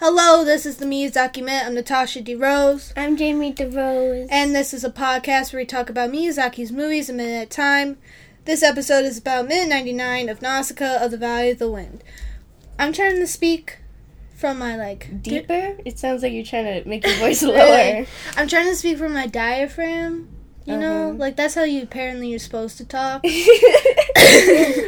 Hello, this is the Miyazaki Minute. I'm Natasha DeRose. I'm Jamie DeRose. And this is a podcast where we talk about Miyazaki's movies a minute at a time. This episode is about minute 99 of Nausicaa of the Valley of the Wind. I'm trying to speak from my like deeper. It sounds like you're trying to make your voice lower. I'm trying to speak from my diaphragm. You know, Uh-huh. like that's how you apparently you're supposed to talk.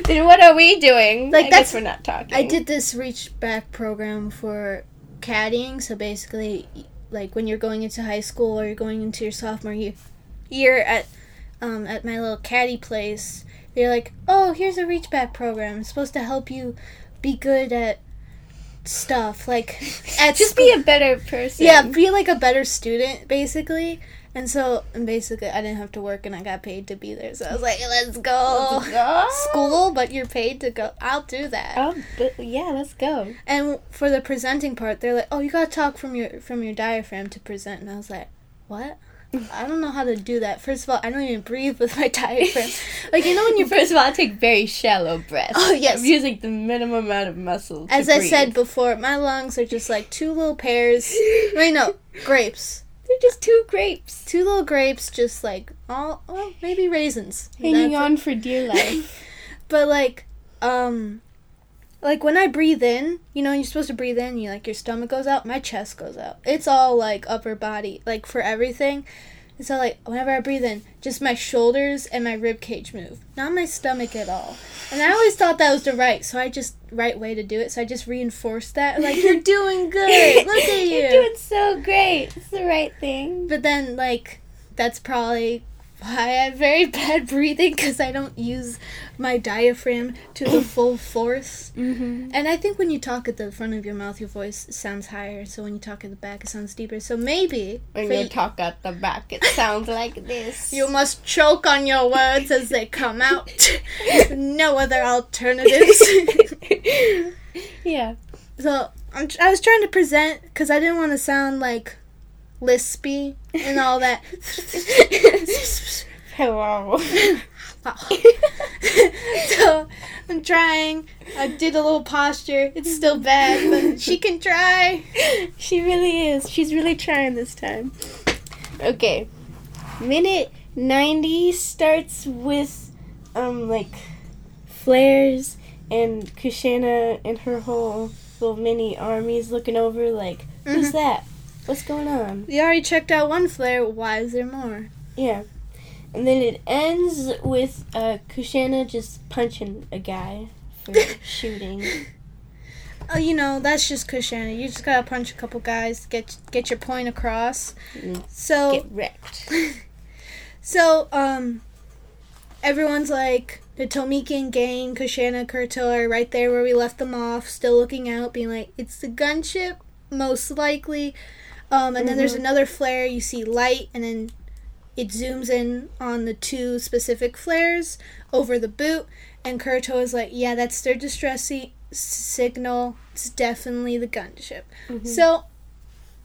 then what are we doing? Like, I that's- guess we're not talking. I did this reach back program for caddying. So basically, like when you're going into high school or you're going into your sophomore year, year at um, at my little caddy place, they're like, "Oh, here's a reach back program. It's supposed to help you be good at stuff like at Just be a better person. yeah, be like a better student, basically." And so, and basically, I didn't have to work, and I got paid to be there. So I was like, "Let's go." Let's go. School, but you're paid to go. I'll do that. Oh, yeah, let's go. And for the presenting part, they're like, "Oh, you gotta talk from your from your diaphragm to present." And I was like, "What? I don't know how to do that. First of all, I don't even breathe with my diaphragm. like you know when you First of all, I take very shallow breaths. Oh, yes. I'm using the minimum amount of muscle. to as I breathe. said before, my lungs are just like two little pears. Wait, no, grapes. Just two grapes Two little grapes, just like all, well, maybe raisins. hanging That's it. on for dear life. But like, um, like when I breathe in, you know, you're supposed to breathe in. You like your stomach goes out, my chest goes out. It's all like upper body, like for everything. And so like whenever I breathe in, just my shoulders and my rib cage move, not my stomach at all. And I always thought that was the right, so I just right way to do it. So I just reinforced that, like you're doing good. Look at you. You're doing so great. It's the right thing. But then, like, that's probably I have very bad breathing because I don't use my diaphragm to the full force. Mm-hmm. And I think when you talk at the front of your mouth, your voice sounds higher. So when you talk at the back, it sounds deeper. So maybe When you y- talk at the back, it sounds like this. you must choke on your words as they come out. no other alternatives. yeah. so I'm, I was trying to present because I didn't want to sound like lispy and all that. Hello. so I'm trying. I did a little posture. It's still bad, but she can try. she really is. She's really trying this time. Okay. Minute 90 starts with, um, like, flares and Kushana and her whole little mini armies looking over, like, who's Mhm. that? What's going on? We already checked out one flare. Why is there more? Yeah. And then it ends with uh, Kushana just punching a guy for shooting. Oh, you know that's just Kushana. You just gotta punch a couple guys, get get your point across. Mm. So Get wrecked. So, um, everyone's like, the Tomikin gang, Kushana, Kurto are right there where we left them off, still looking out, being like, it's the gunship, most likely. Um, and then there's Mhm. another flare, you see light, and then it zooms in on the two specific flares over the boot, and Kurto is like, yeah, that's their distress si- signal. It's definitely the gunship. Mhm. So,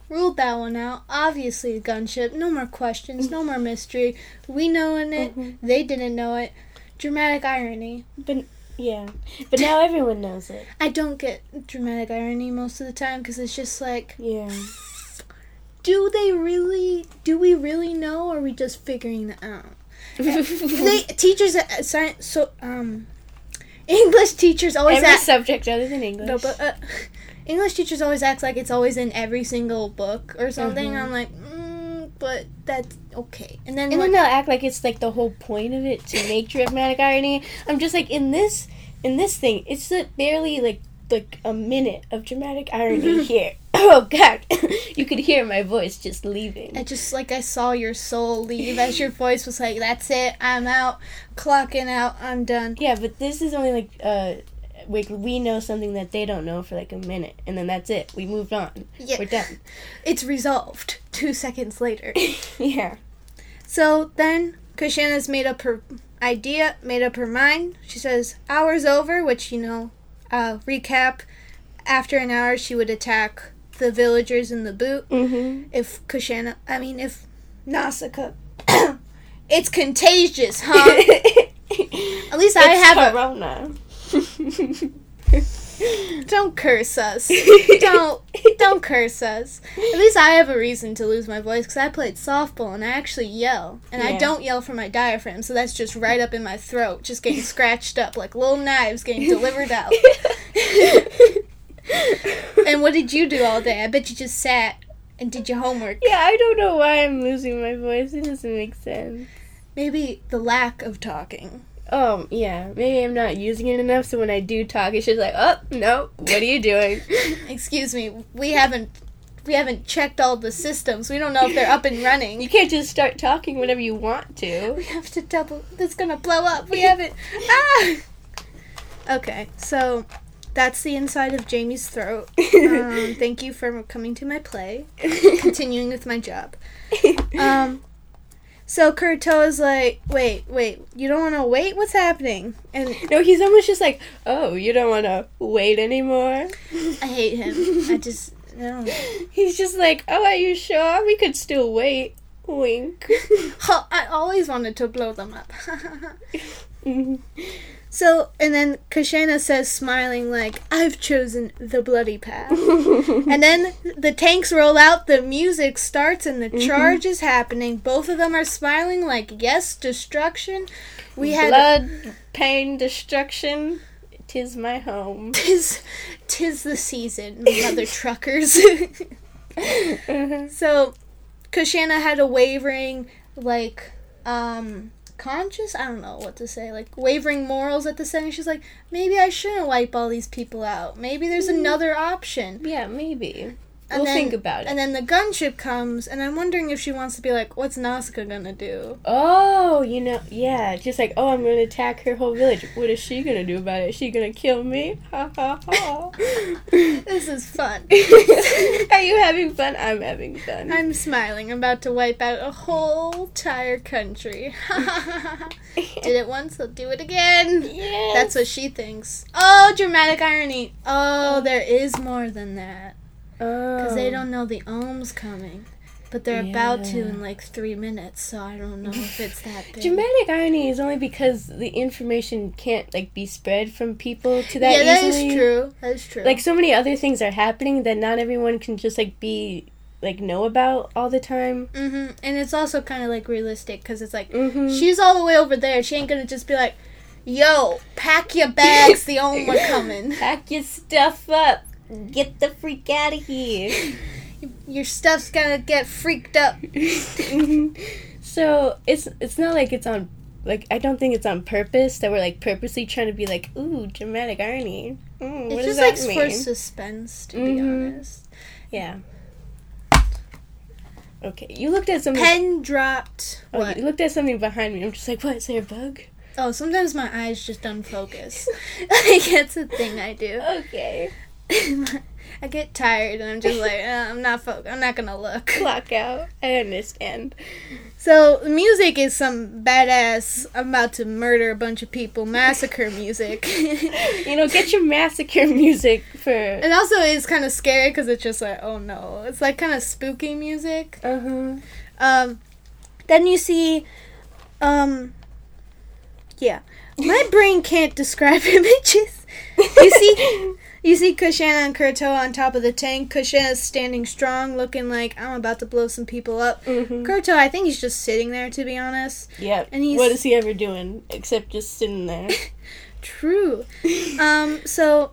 ruled that one out. Obviously, the gunship. No more questions. No more mystery. We knowing it. Mhm. They didn't know it. Dramatic irony. But yeah, but now everyone knows it. I don't get dramatic irony most of the time because it's just like, Yeah. Do they really? Do we really know? Or are we just figuring it out? they teachers at science. So um, English teachers always Every act. subject other than English. No, but uh, English teachers always act like it's always in every single book or something. Mhm. I'm like, mm, but that's okay. And then and when- then they'll act like it's like the whole point of it to make dramatic irony. I'm just like in this in this thing, it's uh, barely like like a minute of dramatic irony here. Oh God, you could hear my voice just leaving. I just like I saw your soul leave as your voice was like, "That's it, I'm out, clocking out, I'm done." Yeah, but this is only like uh, like we know something that they don't know for like a minute, and then that's it. We moved on. Yeah, We're done. it's resolved two seconds later. yeah. so then Kushana's made up her idea, made up her mind. She says, "Hour's over," which you know, uh, recap. After an hour, she would attack the villagers in the boot. Mm-hmm. If Kushana, I mean, if Nausicaa, it's contagious, huh? At least I have a Corona. Don't curse us. don't don't curse us. At least I have a reason to lose my voice because I played softball and I actually yell. And I don't yell from my diaphragm, so that's just right up in my throat, just getting scratched up like little knives getting delivered out. and what did you do all day? I bet you just sat and did your homework. yeah, I don't know why I'm losing my voice. It doesn't make sense. Maybe the lack of talking. Um, yeah, maybe I'm not using it enough, so when I do talk, it's just like, oh, no, what are you doing? Excuse me, we haven't we haven't checked all the systems. We don't know if they're up and running. You can't just start talking whenever you want to. We have to double. That's gonna blow up. We haven't. Ah. Okay, so that's the inside of Jamie's throat. Um, thank you for coming to my play. Continuing with my job. Um, so Kurto is like, wait, wait, you don't want to wait? What's happening? And no, he's almost just like, oh, you don't want to wait anymore? I hate him. I just no. He's just like, oh, are you sure? We could still wait. Wink. I always wanted to blow them up. So, and then Kushana says, smiling like, "I've chosen the bloody path." And then the tanks roll out, the music starts, and the charge is happening. Both of them are smiling, like, yes, destruction. We had Blood, pain, destruction. Tis my home. tis, tis the season, mother truckers. Mhm. so, Kushana had a wavering, like, um, conscious. I don't know what to say. Like wavering morals at the center. She's like, maybe I shouldn't wipe all these people out. Maybe there's another option. yeah, maybe. And we'll then- think about it. And then the gunship comes, and I'm wondering if she wants to be like, what's Nazca gonna do? Oh, you know, yeah, just like, oh, I'm gonna attack her whole village. What is she gonna do about it? Is she gonna kill me? Ha ha ha. this is fun. Are you having fun? I'm having fun. I'm smiling. I'm about to wipe out a whole entire country. Did it once, I'll do it again. Yes. That's what she thinks. Oh, dramatic irony. Oh, there is more than that. Because they Oh. don't know the ohm's coming. But they're about to in like three minutes, so I don't know if it's that big. Dramatic irony is only because the information can't like be spread from people to that yeah, that is easily. true. That is true. Like so many other things are happening that not everyone can just like be like know about all the time. hmm And it's also kind of like realistic because it's like Mm-hmm. she's all the way over there. She ain't gonna just be like, "Yo, pack your bags. The ohm we're coming. Pack your stuff up. Get the freak out of here. Your stuff's gonna get freaked up." so it's it's not like it's on like I don't think it's on purpose that we're like purposely trying to be like ooh dramatic irony. Mm, what It's just like that for suspense, to Mhm. be honest. yeah. Okay, you looked at something. Pen dropped. oh, What? you looked at something behind me. I'm just like, what? Is there a bug? Oh, sometimes my eyes just unfocus. like that's a thing I do. Okay. I get tired and I'm just like, uh, I'm not fo- I'm not gonna look. Clock out. I understand. So the music is some badass. I'm about to murder a bunch of people. Massacre music. You know, get your massacre music for. And also it's kind of scary because it's just like, oh no, it's like kind of spooky music. Uh huh. Um, then you see, um, yeah, my brain can't describe images. You see, you see Kushana and Kurto on top of the tank. Kushana's standing strong, looking like I'm about to blow some people up. Mm-hmm. Kurto, I think he's just sitting there, to be honest. Yep. And he's- what is he ever doing except just sitting there? True. Um, so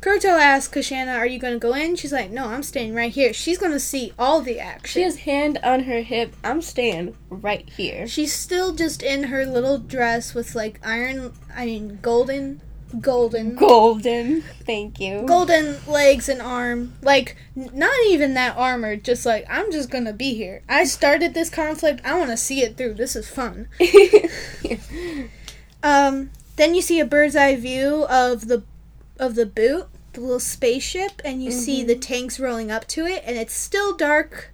Kurto asks Kushana, "Are you gonna go in?" She's like, "No, I'm staying right here." She's gonna see all the action. She has hand on her hip. I'm staying right here. She's still just in her little dress with like iron, I mean, golden, golden, Golden. Thank you. golden legs and arm. Like, n- not even that armored, just like, I'm just gonna be here. I started this conflict, I wanna see it through. This is fun. Um, then you see a bird's eye view of the of the boot, the little spaceship, and you see the tanks rolling up to it, and it's still dark.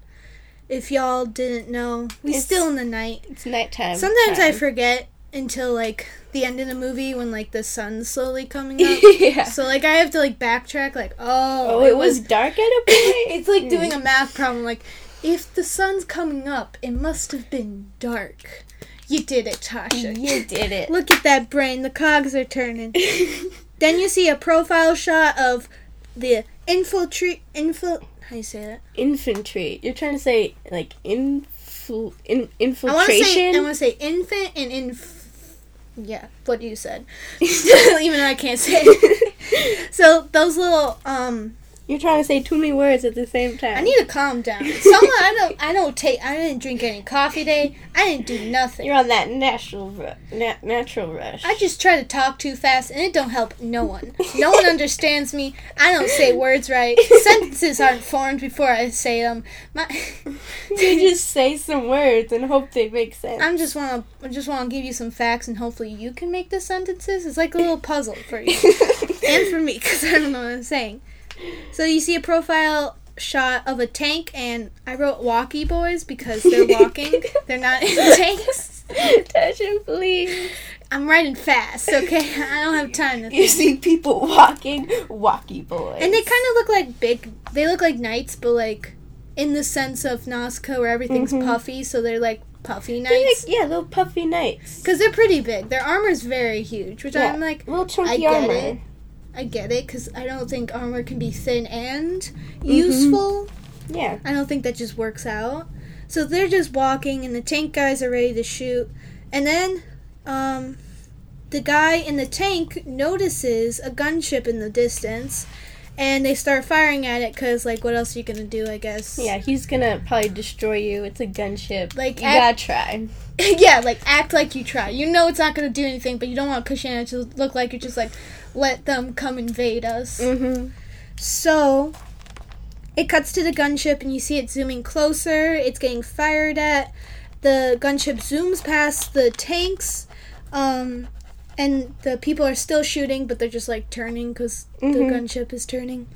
If y'all didn't know, we It's- still in the night. it's nighttime. Sometimes I forget until like the end of the movie when like the sun's slowly coming up. yeah. so like I have to like backtrack. Like oh, Oh, it was dark at a point. it's like doing a mm. math problem. Like if the sun's coming up, it must have been dark. You did it, Tasha. You did it. Look at that brain. The cogs are turning. then you see a profile shot of the infiltrate infil How you say that? Infantry. You're trying to say like influ- in, I want to infiltration. say I want to say infant and inf. Yeah, what you said. Even though I can't say. So those little um, You're trying to say too many words at the same time. I need to calm down. Someone I don't I don't take I didn't drink any coffee today. I didn't do nothing. You're on that natural ru- na- natural rush. I just try to talk too fast and it don't help no one. No one understands me. I don't say words right. Sentences aren't formed before I say them. My you just say some words and hope they make sense. I'm just want to I just want to give you some facts and hopefully you can make the sentences. It's like a little puzzle for you and for me cuz I don't know what I'm saying. So you see a profile shot of a tank and I wrote walkie boys because they're walking. they're not in tanks. Tasha, please. I'm writing fast, okay? I don't have time to You think. see people walking, walkie boys. And they kind of look like big. They look like knights, but like in the sense of Nazca, where everything's Mhm. puffy, so they're like puffy knights. like, yeah, little puffy knights. Because they're pretty big. Their armor's very huge, which Yeah. I'm like, Little chunky I get armor. it. I get it, because I don't think armor can be thin and Mm-hmm. useful. Yeah. I don't think that just works out. So they're just walking, and the tank guys are ready to shoot. And then, um, the guy in the tank notices a gunship in the distance, and they start firing at it because, like, what else are you gonna do? I guess. Yeah, he's gonna probably destroy you. It's a gunship. Like, you act- gotta try. yeah, like act like you try. You know it's not gonna do anything, but you don't want Kushana to look like you're just like, let them come invade us. Mm-hmm. So, it cuts to the gunship, and you see it zooming closer. It's getting fired at. The gunship zooms past the tanks, um, and the people are still shooting, but they're just like turning because the Mhm. gunship is turning.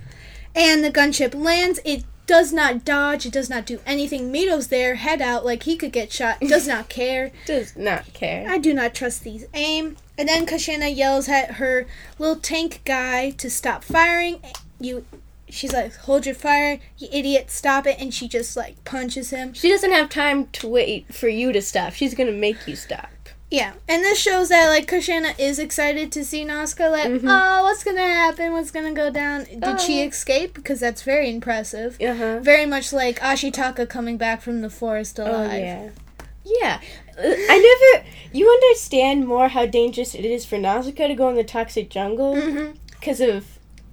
And the gunship lands. It does not dodge. It does not do anything. Mito's there, head out, like he could get shot. Does not care. Does not care. I do not trust these aim. And then Kushana yells at her little tank guy to stop firing. You she's like, Hold your fire, you idiot, stop it and she just like punches him. She doesn't have time to wait for you to stop. She's gonna make you stop. Yeah. And this shows that like Kushana is excited to see Nazca like, Mhm. oh, what's gonna happen? What's gonna go down? Did she Oh. escape? Because that's very impressive. Uh huh. Very much like Ashitaka coming back from the forest Oh alive. yeah. Yeah. Uh, I never. You understand more how dangerous it is for Nausicaa to go in the toxic jungle because of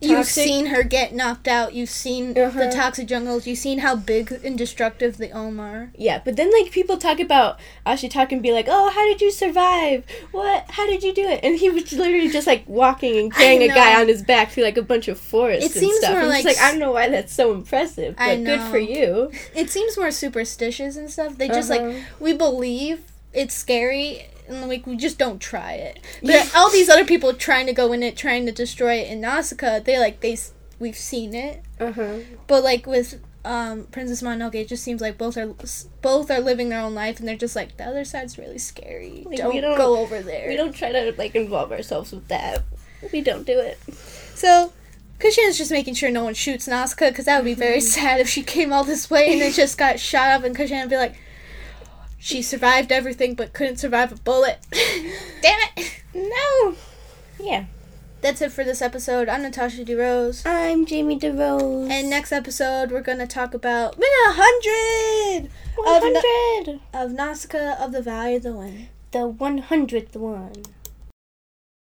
You've seen her get knocked out. You've seen the Uh-huh. toxic jungles. You've seen how big and destructive the Ohm are. Yeah, but then like people talk about Ashitaka and be like, "Oh, how did you survive? What? How did you do it?" And he was literally just like walking and carrying a guy on his back through like a bunch of forests It and seems stuff. more like like I don't know why that's so impressive, but I good for you. It seems more superstitious and stuff. They just like Uh-huh. we believe it's scary and like we just don't try it. But all these other people trying to go in it, trying to destroy it in Nausicaa, they like they we've seen it. Uh huh. But like with um, Princess Mononoke, it just seems like both are both are living their own life, and they're just like the other side's really scary. Like, don't, we don't- go over there. We don't try to like involve ourselves with that. We don't do it. So, Kushana's just making sure no one shoots Nazca, because that would be very sad if she came all this way and then just got shot up, and Kushina would be like, she survived everything but couldn't survive a bullet. Damn it! No. Yeah. That's it for this episode. I'm Natasha DeRose. I'm Jamie DeRose. And next episode, we're going to talk about Minute 100 of, Na- of Nausicaa of the Valley of the Wind. The one hundredth one.